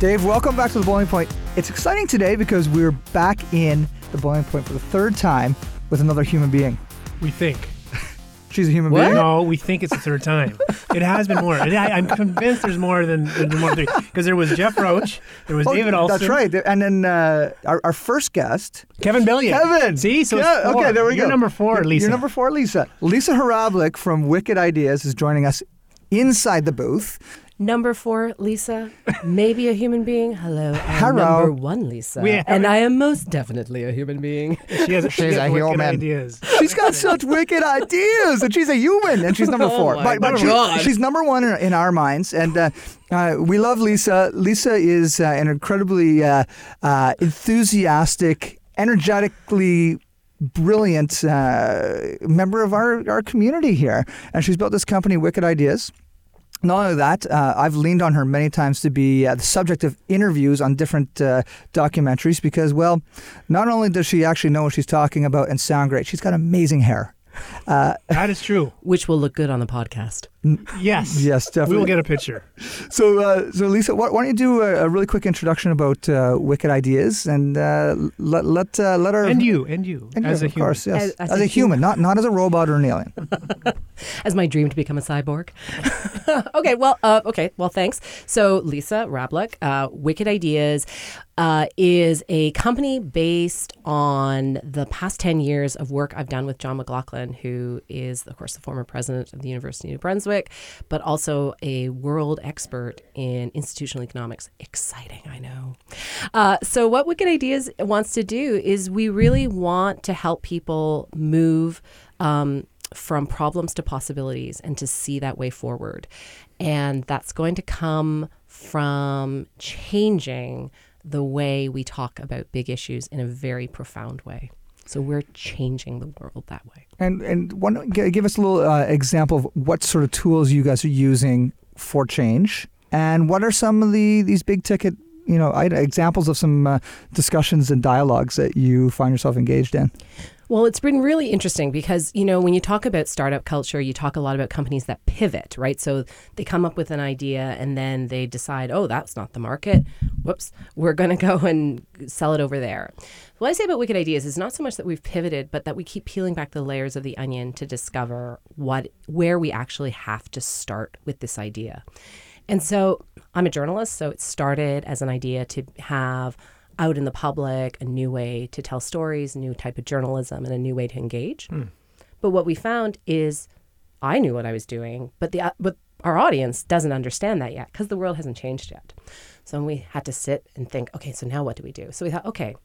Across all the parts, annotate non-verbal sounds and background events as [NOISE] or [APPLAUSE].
Dave, welcome back to the Boiling Point. It's exciting today because we're back in the Boiling Point for the third time with another human being. We think. She's a human What? being. No, we think it's the third time. It has been more. I, I'm convinced there's more than, than more than three. Because there was Jeff Roach, there was Oh, David Olson, That's right. And then uh, our, our first guest, Kevin Bellion. Kevin. See, so yeah, it's four. okay, there we You're go. number 4 You're- Lisa. You're number four, Lisa. Lisa Hrabluk from Wicked Ideas is joining us inside the booth. Number four, Lisa, maybe a human being. Hello, I'm Hello. number one, Lisa, We have- and I am most definitely a human being. She has, she She's has a wicked human. ideas. She's got such wicked ideas, and she's a human, and she's [LAUGHS] number Oh four. my but but she- God. she's number one in, in our minds, and uh, uh, we love Lisa. Lisa is uh, an incredibly uh, uh, enthusiastic, energetically brilliant uh, member of our, our community here, and she's built this company, Wicked Ideas. Not only that, uh, I've leaned on her many times to be uh, the subject of interviews on different uh, documentaries because, well, not only does she actually know what she's talking about and sound great, she's got amazing hair. Uh, That is true. Which will look good on the podcast. Yes. [LAUGHS] yes, definitely. We will get a picture. so, uh, so Lisa, why, why don't you do a, a really quick introduction about uh, Wicked Ideas and uh, let let uh, let our And you, and you, and you, as a of human. course, yes, As- as, as a, a human, not not as a robot or an alien. [LAUGHS] [LAUGHS] As my dream to become a cyborg. okay, well, uh, okay, well, thanks. So, Lisa Hrabluk, uh, Wicked Ideas, uh, is a company based on the past 10 years of work I've done with John McLaughlin, who is, of course, the former president of the University of New Brunswick, but also a world expert in institutional economics. Exciting, I know. Uh, so, what Wicked Ideas wants to do is we really want to help people move. Um, from problems to possibilities and to see that way forward. And that's going to come from changing the way we talk about big issues in a very profound way. So we're changing the world that way. And and one, give us a little uh, example of what sort of tools you guys are using for change, and what are some of the these big ticket you know examples of some uh, discussions and dialogues that you find yourself engaged in. Well, it's been really interesting because, you know, when you talk about startup culture, you talk a lot about companies that pivot, right? So they come up with an idea and then they decide, oh, that's not the market. Whoops, we're going to go [LAUGHS] and sell it over there. What I say about Wicked Ideas is not so much that we've pivoted, but that we keep peeling back the layers of the onion to discover what where we actually have to start with this idea. And so I'm a journalist, so it started as an idea to have out in the public a new way to tell stories, a new type of journalism, and a new way to engage. But what we found is I knew what I was doing, but the uh, but our audience doesn't understand that yet because the world hasn't changed yet. So we had to sit and think, okay, so now what do we do? So we thought, okay,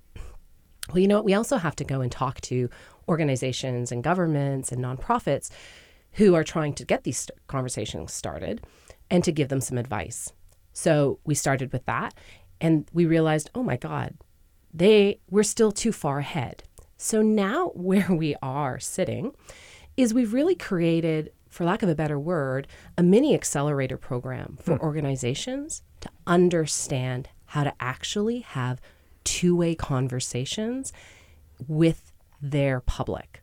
well, you know what? We also have to go and talk to organizations and governments and nonprofits who are trying to get these st- conversations started and to give them some advice. So we started with that and we realized, oh my God, they we're still too far ahead. So now [LAUGHS] where we are sitting is we've really created, for lack of a better word, a mini accelerator program for hmm. organizations to understand how to actually have two-way conversations with their public.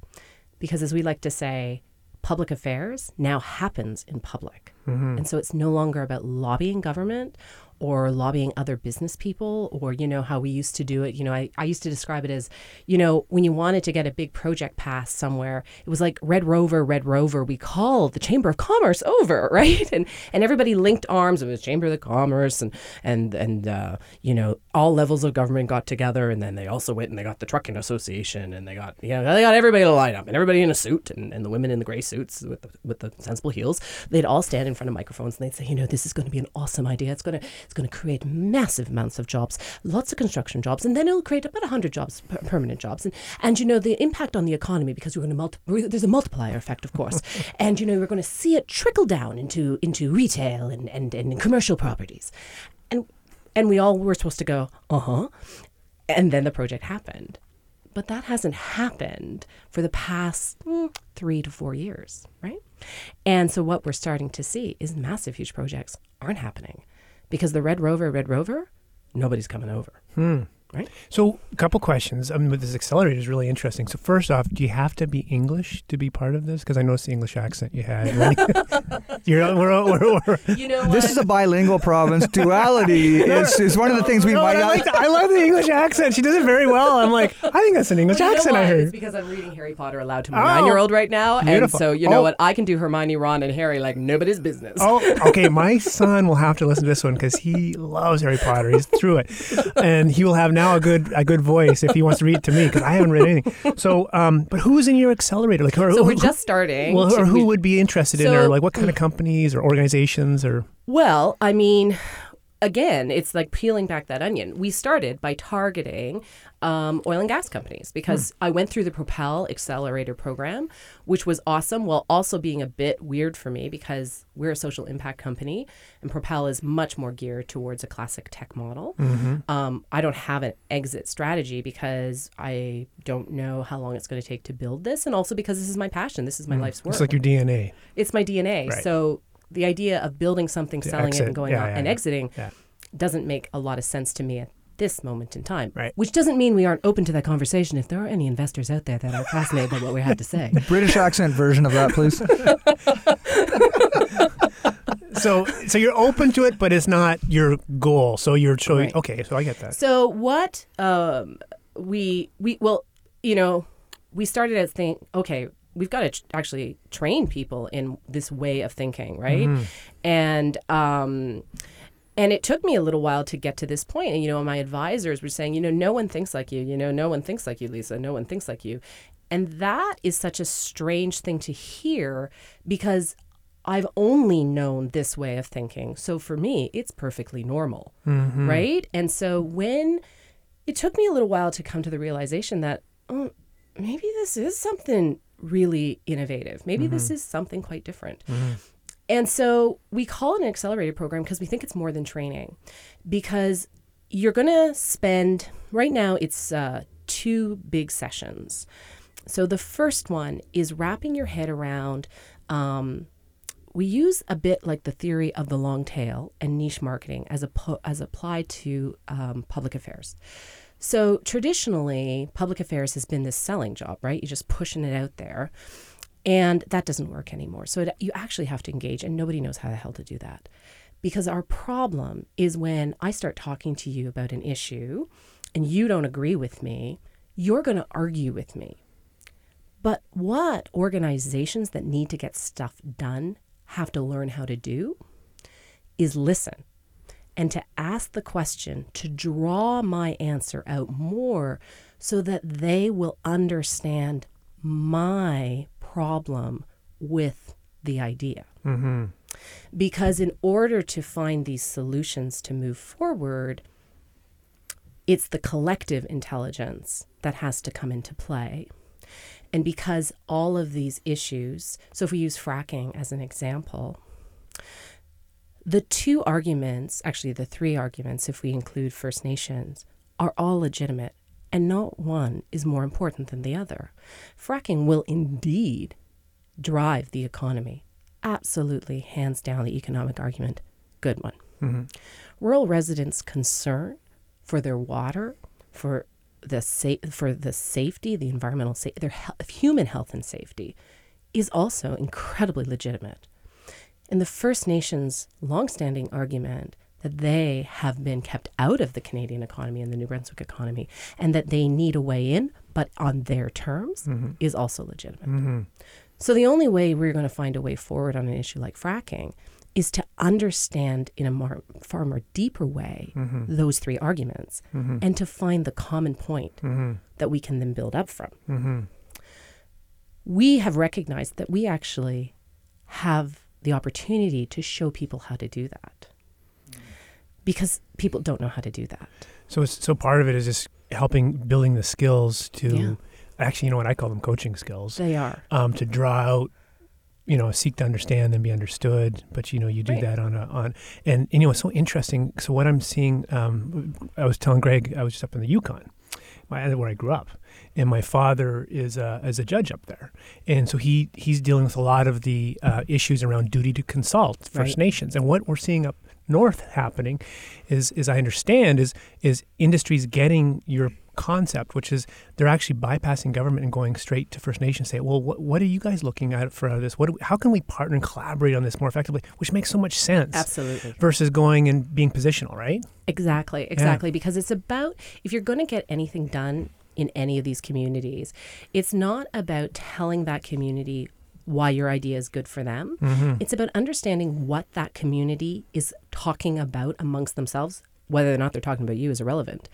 Because as we like to say, public affairs now happens in public. Mm-hmm. And so it's no longer about lobbying government or lobbying other business people or you know how we used to do it. You know I, I used to describe it as you know when you wanted to get a big project passed somewhere it was like red rover red rover. We called the chamber of commerce over [LAUGHS] right? And and everybody linked arms. It was chamber of commerce and and and uh, you know all levels of government got together and then they also went and they got the trucking association and they got you know they got everybody to line up and everybody in a suit and, and the women in the gray suits with the, with the sensible heels. They'd all stand in front of microphones and they'd say you know this is going to be an awesome idea. It's going to it's going to create massive amounts of jobs lots of construction jobs and then it'll create about 100 jobs per- permanent jobs and and you know the impact on the economy because we're going to multi- there's a multiplier effect of course [LAUGHS] and you know we're going to see it trickle down into into retail and and, and commercial properties and And we all were supposed to go, uh huh. And then the project happened. But that hasn't happened for the past mm, three to four years, right? And so what we're starting to see is massive, huge projects aren't happening because the Red Rover, Red Rover, nobody's coming over. Hmm. Right? So, a couple questions. I mean, with this accelerator is really interesting. So, first off, do you have to be English to be part of this? Because I noticed the English accent you had. [LAUGHS] You're, we're, we're, we're, You know This is a bilingual province. Duality [LAUGHS] is, is one of the things we No, might I, not. like the, I love the English accent. She does it very well. I'm like, I think that's an English You know accent I why? It's heard. because I'm reading Harry Potter aloud to my Oh, nine-year-old right now, and so you know Oh. what? I can do Hermione, Ron, and Harry like nobody's business. Oh, [LAUGHS] okay. My son will have to listen to this one because he loves Harry Potter. He's through it, and he will have now a good a good voice if he wants to read it to me because I haven't read anything. So, um, but who's in your accelerator? Like, or, so we're who- just starting. Well, or who we- would be interested in, or like what kind of [CLEARS THROAT] companies or organizations, or Well, I mean, again, it's like peeling back that onion. We started by targeting um, oil and gas companies because I went through the Propel Accelerator program, which was awesome, while also being a bit weird for me because we're a social impact company and Propel is much more geared towards a classic tech model. Um, I don't have an exit strategy because I don't know how long it's going to take to build this, and also because this is my passion. This is my life's work it's like your DNA. it's my DNA. Right. So the idea of building something, selling it, and going Yeah, out yeah, and yeah. exiting doesn't make a lot of sense to me at this moment in time. Right. Which doesn't mean we aren't open to that conversation. If there are any investors out there that are fascinated by what we have to say, [LAUGHS] British accent version of that, please. So, so you're open to it, but it's not your goal. So you're showing. Right. Okay, so I get that. So what um, we we well, you know, we started as think okay, we've got to tr- actually train people in this way of thinking, right? And um, and it took me a little while to get to this point. And you know, my advisors were saying, you know, no one thinks like you. You know, no one thinks like you, Lisa. No one thinks like you. And that is such a strange thing to hear because I've only known this way of thinking. So for me, it's perfectly normal, right? And so when it took me a little while to come to the realization that oh, maybe this is something really innovative. Maybe this is something quite different. And so we call it an accelerated program because we think it's more than training. Because you're going to spend, right now, it's uh, two big sessions. So the first one is wrapping your head around. Um, we use a bit like the theory of the long tail and niche marketing as, a, as applied to um, public affairs. So traditionally, public affairs has been this selling job, right? You're just pushing it out there. And that doesn't work anymore. So it, you actually have to engage, and nobody knows how the hell to do that. Because our problem is when I start talking to you about an issue and you don't agree with me, you're going to argue with me. But what organizations that need to get stuff done have to learn how to do is listen and to ask the question, to draw my answer out more so that they will understand my problem with the idea. Mm-hmm. Because in order to find these solutions to move forward, it's the collective intelligence that has to come into play. And because all of these issues, so if we use fracking as an example, the two arguments, actually the three arguments, if we include First Nations, are all legitimate, and not one is more important than the other. Fracking will indeed drive the economy. Absolutely, hands down, the economic argument, good one. Mm-hmm. Rural residents' concern for their water, for the sa- for the safety, the environmental safety, their he- human health and safety, is also incredibly legitimate. And the First Nations' longstanding argument that they have been kept out of the Canadian economy and the New Brunswick economy, and that they need a way in, but on their terms, mm-hmm. is also legitimate. Mm-hmm. So the only way we're going to find a way forward on an issue like fracking is to understand in a more, far more deeper way mm-hmm. those three arguments and to find the common point that we can then build up from. We have recognized that we actually have the opportunity to show people how to do that because people don't know how to do that. So, it's, so part of it is just helping building the skills to. Yeah. Actually, you know what I call them coaching skills. They are. um, to draw out you know seek to understand and be understood but you know you do Right. that on a on and, and you know it's so interesting so what i'm seeing um, i was telling greg i was just up in the yukon where i grew up. And my father is a, is a judge up there. And so he he's dealing with a lot of the uh, issues around duty to consult first Right. nations. And what we're seeing up north happening is is i understand is is industries getting your concept which is they're actually bypassing government and going straight to First Nations. Say, well, what, what are you guys looking at for out of this? What we, how can we partner and collaborate on this more effectively? Which makes so much sense. Absolutely. Versus going and being positional, right? Exactly, exactly. Because it's about if you're going to get anything done in any of these communities, it's not about telling that community why your idea is good for them. Mm-hmm. It's about understanding what that community is talking about amongst themselves. Whether or not they're talking about you is irrelevant.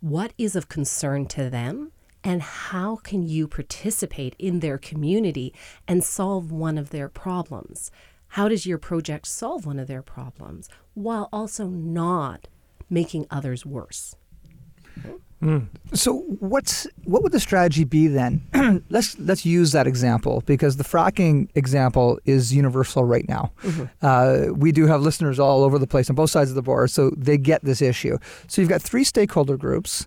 What is of concern to them? And how can you participate in their community and solve one of their problems? How does your project solve one of their problems while also not making others worse? So what's what would the strategy be then? [CLEARS THROAT] let's let's use that example because the fracking example is universal right now. Uh, we do have listeners all over the place on both sides of the border, so they get this issue. So you've got three stakeholder groups.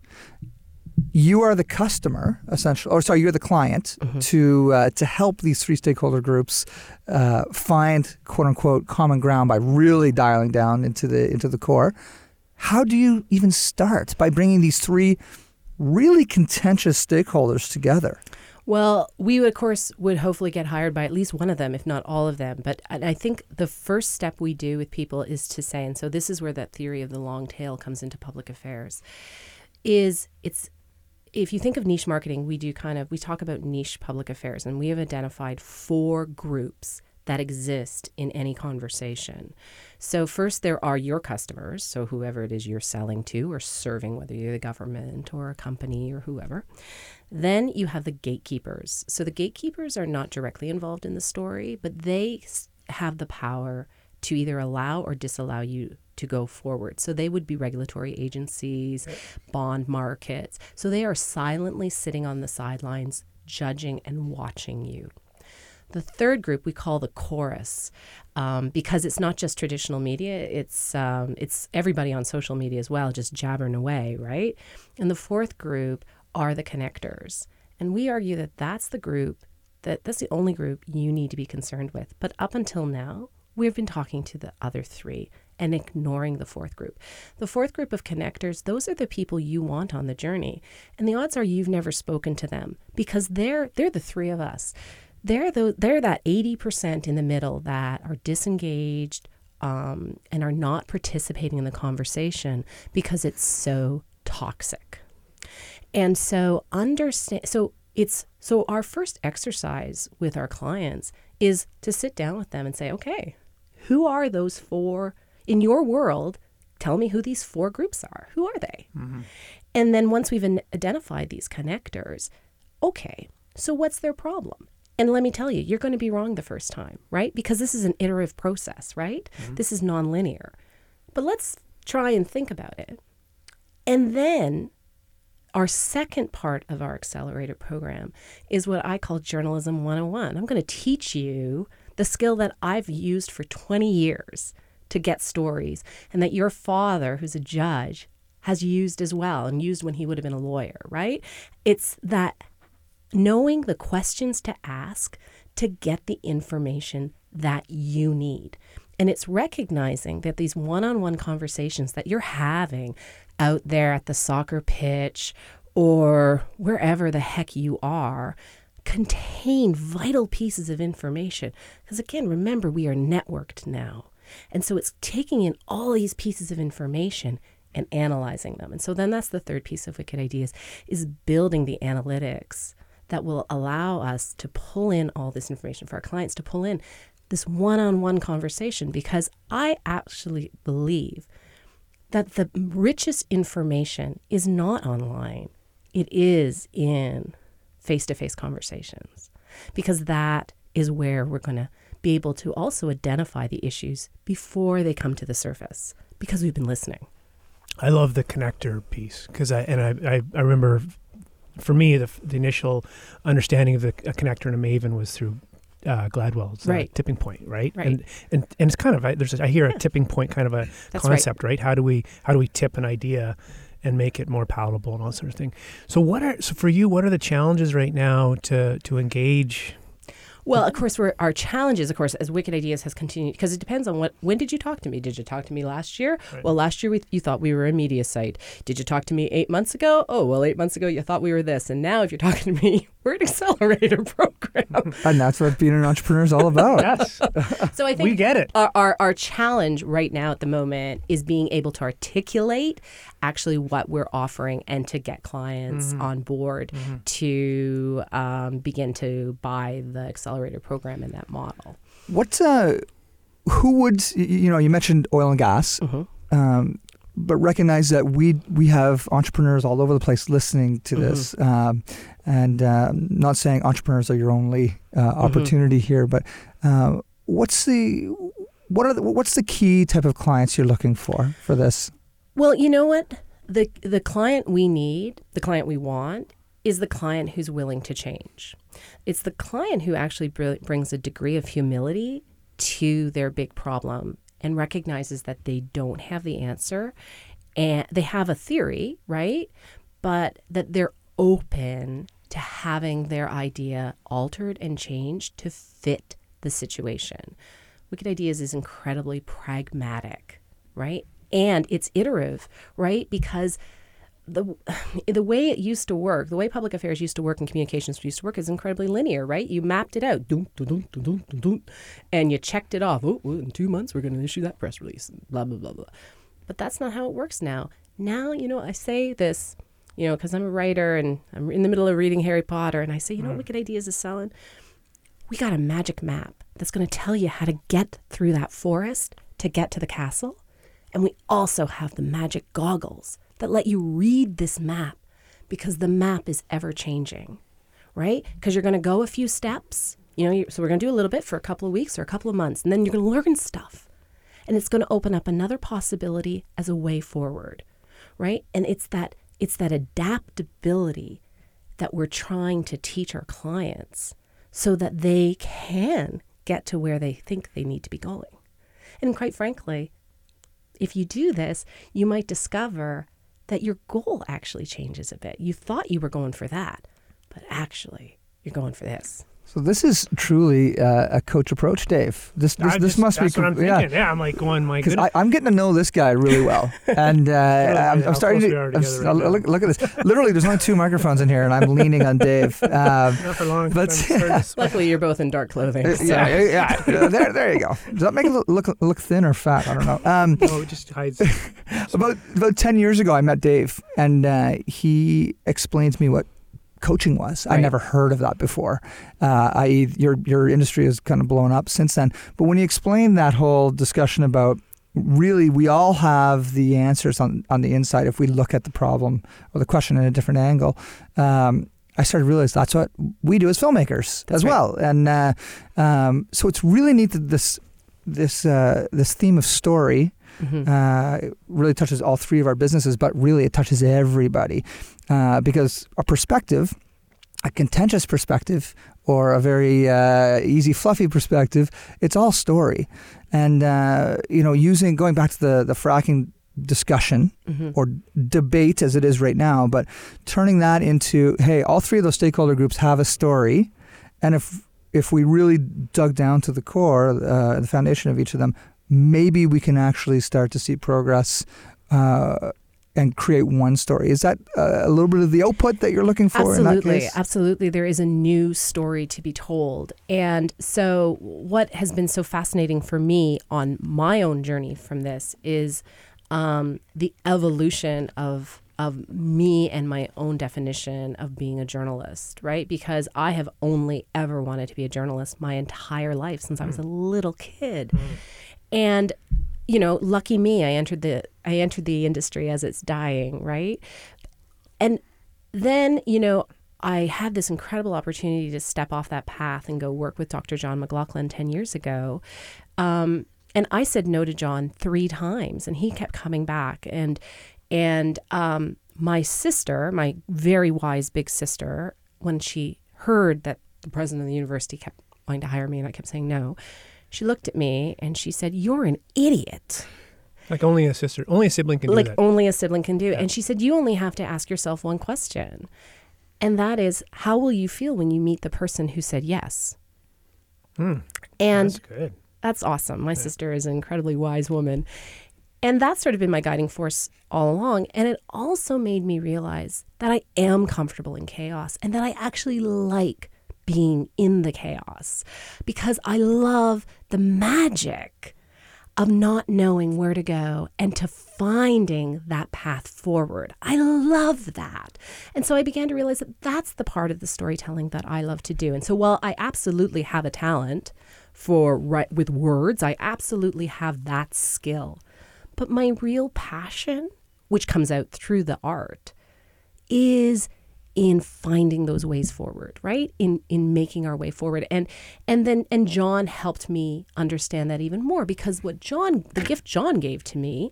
You are the customer, essentially, or sorry, you're the client to uh, to help these three stakeholder groups uh, find quote unquote common ground by really dialing down into the into the core. How do you even start by bringing these three really contentious stakeholders together? Well, we of course would hopefully get hired by at least one of them, if not all of them. But I think the first step we do with people is to say, and so this is where that theory of the long tail comes into public affairs, is it's if you think of niche marketing, we do kind of we talk about niche public affairs, and we have identified four groups that exist in any conversation. So first there are your customers, so whoever it is you're selling to or serving, whether you're the government or a company or whoever. Then you have the gatekeepers. So the gatekeepers are not directly involved in the story, but they have the power to either allow or disallow you to go forward. So they would be regulatory agencies, bond markets. So they are silently sitting on the sidelines, judging and watching you. The third group we call the chorus um, because it's not just traditional media; it's um, it's everybody on social media as well, just jabbering away, right? And the fourth group are the connectors, and we argue that that's the group that that's the only group you need to be concerned with. But up until now, we've been talking to the other three and ignoring the fourth group. The fourth group of connectors, those are the people you want on the journey. And the odds are you've never spoken to them because they're they're the three of us. They're the, they're that 80% in the middle that are disengaged um, and are not participating in the conversation because it's so toxic. And so understand so it's so our first exercise with our clients is to sit down with them and say, okay, who are those four in your world? Tell me who these four groups are. Who are they? And then once we've identified these connectors, okay, so what's their problem? And let me tell you, you're going to be wrong the first time, right? Because this is an iterative process, right? Mm-hmm. This is nonlinear. But let's try and think about it. And then our second part of our accelerator program is what I call Journalism 101. I'm going to teach you the skill that I've used for 20 years to get stories and that your father, who's a judge, has used as well and used when he would have been a lawyer, right? It's that knowing the questions to ask to get the information that you need. And it's recognizing that these one on one conversations that you're having out there at the soccer pitch or wherever the heck you are contain vital pieces of information. Because again, remember, we are networked now. And so it's taking in all these pieces of information and analyzing them. And so then that's the third piece of Wicked Ideas is building the analytics that will allow us to pull in all this information for our clients to pull in this one-on-one conversation because I actually believe that the richest information is not online. It is in face-to-face conversations because that is where we're going to be able to also identify the issues before they come to the surface because we've been listening. I love the connector piece because I and I, I, I remember for me the, the initial understanding of the, a connector and a maven was through uh, Gladwell's uh, tipping point, right? Right. And, and and it's kind of I- there's a, I hear a [LAUGHS] tipping point kind of a That's right. concept, right. How do we how do we tip an idea and make it more palatable and all that sort of thing? So what are so for you? What are the challenges right now to to engage? Well, of course, we're, our challenges, of course, as Wicked Ideas has continued, because it depends on what. When did you talk to me? Did you talk to me last year? Well, last year we, you thought we were a media site. Did you talk to me eight months ago? Oh, well, eight months ago you thought we were this, and now if you're [LAUGHS] talking to me, we're an accelerator [LAUGHS] program. [LAUGHS] And that's what being an entrepreneur is all about. Yes, so I think we get it. our, our, our challenge right now at the moment is being able to articulate actually what we're offering and to get clients on board to um, begin to buy the accelerator program in that model. What's uh, who would, you know, you mentioned oil and gas, um, but recognize that we we have entrepreneurs all over the place listening to this. Um, and uh, not saying entrepreneurs are your only uh, opportunity here, but uh, what's the what are the, what's the key type of clients you're looking for for this? Well, you know what? The the client we need, the client we want, is the client who's willing to change. It's the client who actually br- brings a degree of humility to their big problem and recognizes that they don't have the answer and they have a theory, right? But that they're open to having their idea altered and changed to fit the situation. Wicked Ideas is incredibly pragmatic, right? And it's iterative, right? Because the [SIGHS] the way it used to work, the way public affairs used to work and communications used to work is incredibly linear, right? You mapped it out, dun, dun, dun, and you checked it off. Oh, well, in two months we're going to issue that press release. Blah blah blah blah. But that's not how it works now. Now, you know, I say this, you know, because I'm a writer and I'm in the middle of reading Harry Potter, and I say, you know, what hmm. Wicked Ideas is selling. We got a magic map that's going to tell you how to get through that forest to get to the castle. And we also have the magic goggles that let you read this map because the map is ever changing, right? Because you're going to go a few steps, you know, so we're going to do a little bit for a couple of weeks or a couple of months, and then you're going to learn stuff. And it's going to open up another possibility as a way forward, right? And it's that it's that adaptability that we're trying to teach our clients so that they can get to where they think they need to be going. And quite frankly, if you do this, you might discover that your goal actually changes a bit. You thought you were going for that, but actually, you're going for this. So this is truly uh, a coach approach, Dave. This this, I this must that's be what I'm com- yeah. Yeah, I'm like going, my Because. I'm getting to know this guy really well, [LAUGHS] and uh, I'm, I'm starting to. I'm together s- right look, look at this. Literally, there's only two microphones in here, and I'm leaning on Dave. [LAUGHS] Um, Not for long. but- I'm starting to sweat. [LAUGHS] Luckily, you're both in dark clothing. Uh, so- yeah, yeah, yeah. Uh, there, there you go. Does that make it look look, look thin or fat? I don't know. Um, no, it just hides. about about ten years ago, I met Dave, and uh, he explained to me what coaching was. I never heard of that before. Uh, I.e., your your industry has kind of blown up since then. But when you explained that whole discussion about really we all have the answers on on the inside if we look at the problem or the question in a different angle. Um, I started to realize that's what we do as filmmakers That's as right. well, and uh, um, so it's really neat that this this uh, this theme of story Mhm. uh, it really touches all three of our businesses, but really it touches everybody uh, because a perspective, a contentious perspective, or a very uh, easy, fluffy perspective, it's all story. And uh, you know, using going back to the the fracking discussion Mhm. or debate as it is right now, but turning that into hey, all three of those stakeholder groups have a story, and if if we really dug down to the core, uh, the foundation of each of them, maybe we can actually start to see progress. Uh, and create one story. Is that uh, a little bit of the output that you're looking for in that Absolutely, absolutely. There is a new story to be told. And so, what has been so fascinating for me on my own journey from this is um, the evolution of of me and my own definition of being a journalist, right? Because I have only ever wanted to be a journalist my entire life since I was a little kid. And you know, lucky me, I entered the I entered the industry as it's dying, right? And then, you know, I had this incredible opportunity to step off that path and go work with Dr. John McLaughlin 10 years ago. Um, and I said no to John three times, and he kept coming back. And and um, my sister, my very wise big sister, when she heard that the president of the university kept wanting to hire me, and I kept saying no. She looked at me and she said, "You're an idiot." Like only a sister, only a sibling can like do that. Like only a sibling can do. And she said, You only have to ask yourself one question. And that is, how will you feel when you meet the person who said yes? Hmm. And That's good. that's awesome. My sister is an incredibly wise woman. And that's sort of been my guiding force all along. And it also made me realize that I am comfortable in chaos and that I actually like being in the chaos because I love the magic of not knowing where to go and to finding that path forward. I love that. And so I began to realize that that's the part of the storytelling that I love to do. And so while I absolutely have a talent for right with words, I absolutely have that skill. But my real passion, which comes out through the art, is in finding those ways forward right in in making our way forward and and then and john helped me understand that even more because what john the gift john gave to me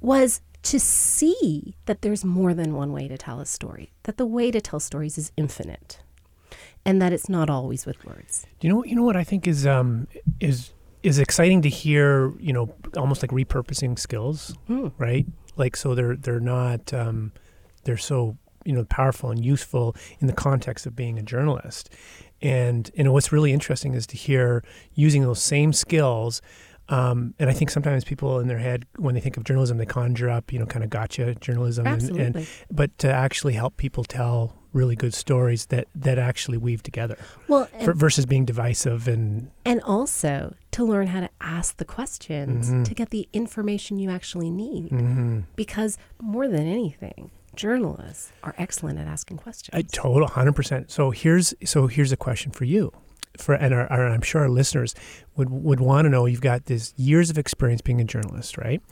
was to see that there's more than one way to tell a story that the way to tell stories is infinite and that it's not always with words Do you know? You know what I think is um is is exciting to hear. You know, almost like repurposing skills, Hmm. right? Like so they're they're not um, they're so you know powerful and useful in the context of being a journalist. And you know what's really interesting is to hear using those same skills. Um, and I think sometimes people in their head, when they think of journalism, they conjure up, you know, kind of gotcha journalism, and, and absolutely but to actually help people tell really good stories that that actually weave together well and, versus being divisive and and also to learn how to ask the questions Mhm. to get the information you actually need hmm because more than anything journalists are excellent at asking questions A total hundred percent. So here's so here's a question for you, for and our, our, I'm sure our listeners would would want to know. You've got this years of experience being a journalist, right?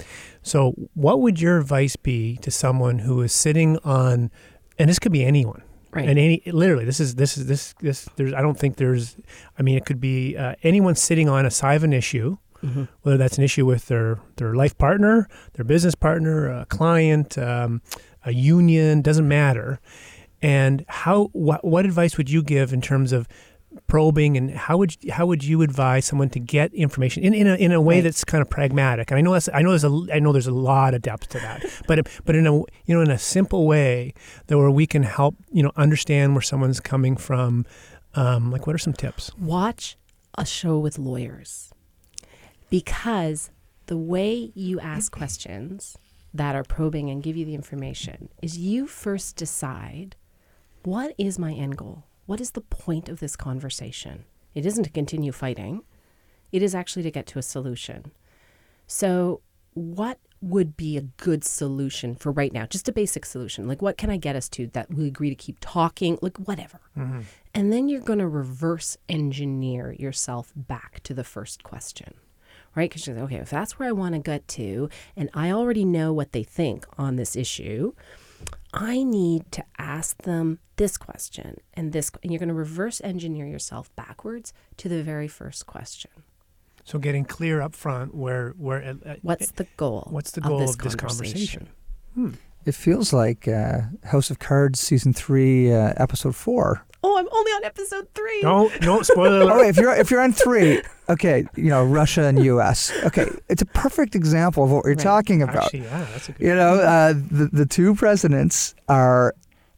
So what would your advice be to someone who is sitting on, and this could be anyone, right and any literally this is this is this this there's I don't think there's I mean it could be uh, anyone sitting on a side of an issue Mhm. whether that's an issue with their their life partner, their business partner, a client, um, a union, doesn't matter. And how what, what advice would you give in terms of probing and how would how would you advise someone to get information in in a, in a way Right. that's kind of pragmatic? And I know that's I know there's a I know there's a lot of depth to that, [LAUGHS] but but in a you know in a simple way that where we can help you know understand where someone's coming from. Um, like what are some tips? watch a show with lawyers because the way you ask questions that are probing and give you the information is you first decide what is my end goal? What is the point of this conversation? It isn't to continue fighting, it is actually to get to a solution. So, what would be a good solution for right now? Just a basic solution. Like, what can I get us to that we agree to keep talking? Like, whatever. Mm-hmm. And then you're going to reverse engineer yourself back to the first question, right? Because you're like, okay, if that's where I want to get to, and I already know what they think on this issue, I need to ask them this question and this, and you're going to reverse engineer yourself backwards to the very first question. So getting clear up front where where uh, What's the goal? What's the of goal this of this conversation? It feels like uh, House of Cards season three, uh, episode four. Oh, I'm only on episode three. Don't no spoiler [LAUGHS] Oh, alert. if you're if you're on three, okay, you know Russia and U.S. Okay, it's a perfect example of what we're Right. talking about. Actually, yeah, that's a good. You know, uh, the the two presidents are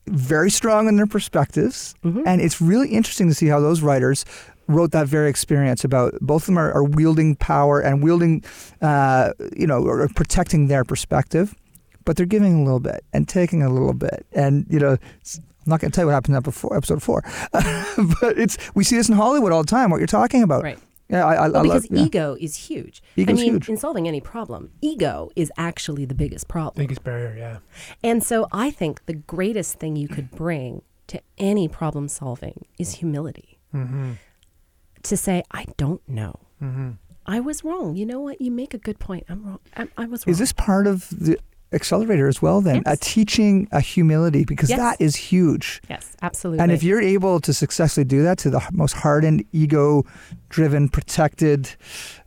very strong in their perspectives, Mhm. and it's really interesting to see how those writers wrote that very experience about both of them are, are wielding power and wielding, uh, you know, or protecting their perspective, but they're giving a little bit and taking a little bit, and you know. It's- I'm not going to tell you what happened in episode four, episode four, [LAUGHS] but it's we see this in Hollywood all the time. What you're talking about, Right. Yeah, I, I, Well, I because love. Yeah. ego is huge. Ego's I mean, huge. in solving any problem, ego is actually the biggest problem. biggest barrier. Yeah. And so I think the greatest thing you could bring to any problem solving is humility. Mm-hmm. To say, I don't know. Mm-hmm. I was wrong. You know what? You make a good point. I'm wrong. I, I was wrong. Is this part of the accelerator as well? Then a teaching a humility because Yes. that is huge. Yes, absolutely. And if you're able to successfully do that to the most hardened, ego-driven, protected,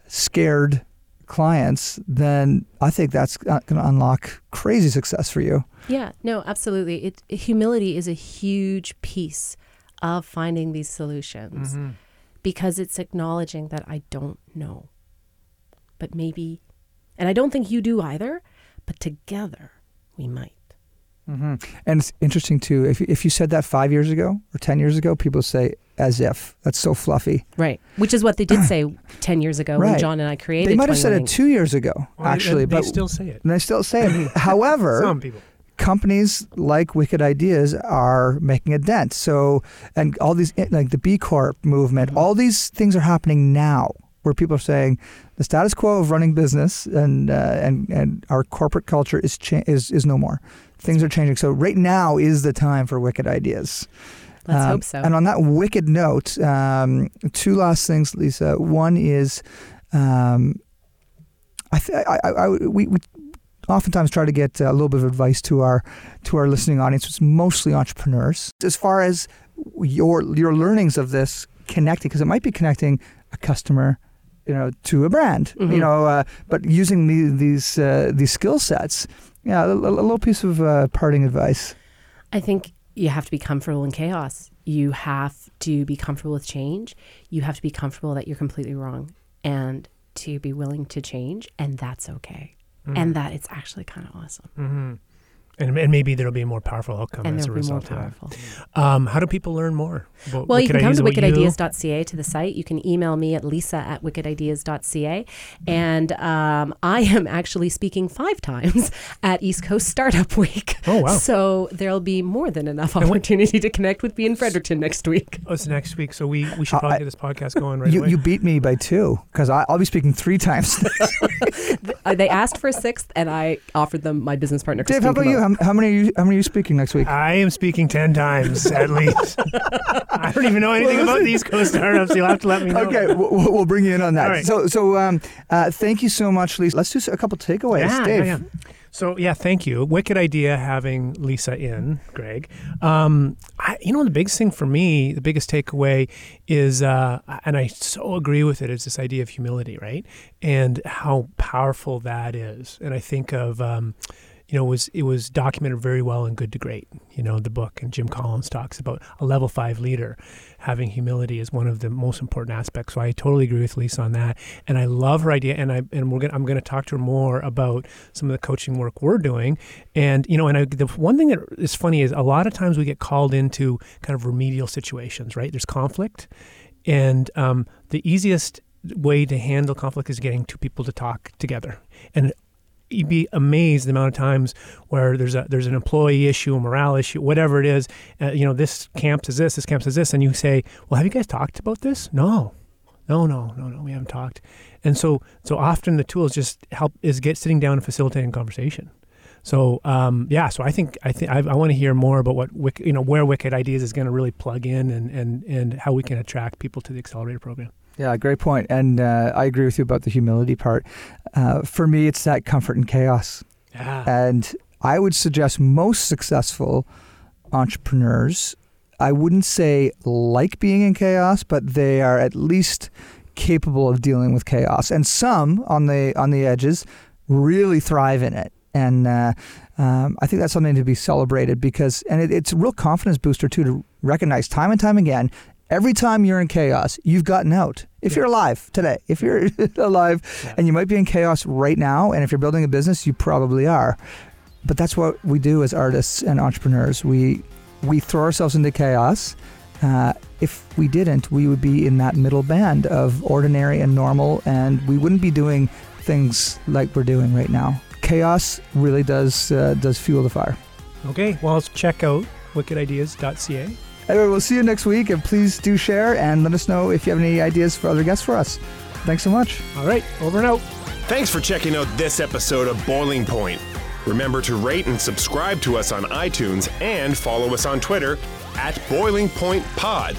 scared clients, then I think that's going to unlock crazy success for you. Yeah, no, absolutely. It, humility is a huge piece of finding these solutions Mm-hmm. because it's acknowledging that I don't know. But maybe, and I don't think you do either, but together we might. And it's interesting too. If if you said that five years ago or ten years ago, people say as if that's so fluffy. Right. Which is what they did say [CLEARS THROAT] 10 years ago when John and I created it. They might have said it two years ago, Well, actually, they, but still say it. and they still say it. [LAUGHS] However, Some people. companies like Wicked Ideas are making a dent. So, and all these like the B Corp movement, Mm-hmm. all these things are happening now, where people are saying the status quo of running business and uh, and and our corporate culture is cha- is is no more. Things are changing. So right now is the time for Wicked Ideas. Let's Um, hope so. And on that wicked note, um, two last things, Lisa. One is, um, I, th- I, I, I we, we oftentimes try to get a little bit of advice to our to our listening audience, which is mostly entrepreneurs. As far as your your learnings of this connecting, because it might be connecting a customer. You know, to a brand. You Mhm. know, uh, but using the, these uh, these skill sets. Yeah, a, a little piece of uh, parting advice. I think you have to be comfortable in chaos. You have to be comfortable with change. You have to be comfortable that you're completely wrong and to be willing to change. And that's okay. And that it's actually kind of awesome. hmm And, and maybe there'll be a more powerful outcome and as a they'll be more result of that. Um, how do people learn more? About Well, you can come to about wickedideas.ca to the site. You can email me at lisa at wickedideas.ca. And um, I am actually speaking five times [LAUGHS] at East Coast Startup Week. Oh, wow. So there'll be more than enough opportunity to connect with me in Fredericton next week. Oh, it's next week, so we, we should Uh, probably I- get this podcast going right You, away. you beat me by two because I'll be speaking three times. [LAUGHS] Uh, they asked for a sixth, and I offered them my business partner. Dave, how about you? How, how many are you? How many are you speaking next week? I am speaking 10 times at least. [LAUGHS] I don't even know anything about these Coast startups. You'll have to let me know. Okay, we'll, we'll bring you in on that. Right. So, so um, uh, thank you so much, Lisa. Let's do a couple takeaways, Yeah, Dave. yeah, yeah. So yeah, thank you. Wicked idea having Lisa in, Greg. Um, I, you know, the biggest thing for me, the biggest takeaway is, uh, and I so agree with it, is this idea of humility, right? And how powerful that is. And I think of, um, you know, it was it was documented very well in Good to Great. You know, the book, and Jim Collins talks about a level five leader having humility is one of the most important aspects. So I totally agree with Lisa on that, and I love her idea. And I and we're gonna, I'm going to talk to her more about some of the coaching work we're doing. And you know, and I, the one thing that is funny is a lot of times we get called into kind of remedial situations, right? There's conflict, and um, the easiest way to handle conflict is getting two people to talk together. And you'd be amazed the amount of times where there's a there's an employee issue, a morale issue, whatever it is. Uh, you know, this camp says this, this camp says this, and you say, "Well, have you guys talked about this?" No, no, no, no, no, we haven't talked. And so, so often the tools just help is get sitting down and facilitating conversation. So, um, yeah, so I think I think I, I want to hear more about what Wick, you know where Wicked Ideas is going to really plug in and and and how we can attract people to the accelerator program. Yeah, great point. And uh, I agree with you about the humility part. Uh, for me, it's that comfort in chaos. Yeah. And I would suggest most successful entrepreneurs, I wouldn't say like being in chaos, but they are at least capable of dealing with chaos. And some on the on the edges really thrive in it. And uh, um, I think that's something to be celebrated because, and it, it's a real confidence booster too to recognize time and time again. Every time you're in chaos, you've gotten out. If Yeah. you're alive today, if you're [LAUGHS] alive, Yeah. and you might be in chaos right now, and if you're building a business, you probably are. But that's what we do as artists and entrepreneurs. We we throw ourselves into chaos. Uh, if we didn't, we would be in that middle band of ordinary and normal, and we wouldn't be doing things like we're doing right now. Chaos really does uh, does fuel the fire. Okay, well, let's check out wickedideas.ca. Anyway, we'll see you next week, and please do share and let us know if you have any ideas for other guests for us. Thanks so much. All right, over and out. Thanks for checking out this episode of Boiling Point. Remember to rate and subscribe to us on iTunes and follow us on Twitter at Boiling Point Pod.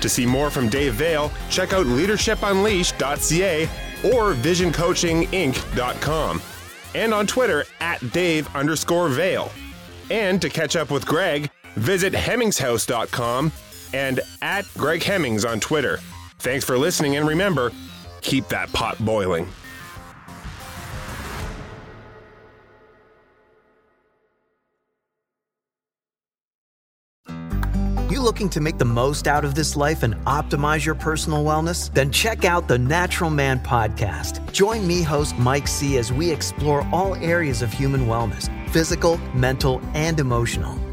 To see more from Dave Vale, check out leadershipunleashed.ca or visioncoachinginc.com and on Twitter at Dave underscore Vale. And to catch up with Greg, visit hemmingshouse.com and at Greg Hemmings on Twitter. Thanks for listening and remember, keep that pot boiling. You looking to make the most out of this life and optimize your personal wellness? Then check out the Natural Man Podcast. Join me, host Mike C., as we explore all areas of human wellness physical, mental, and emotional.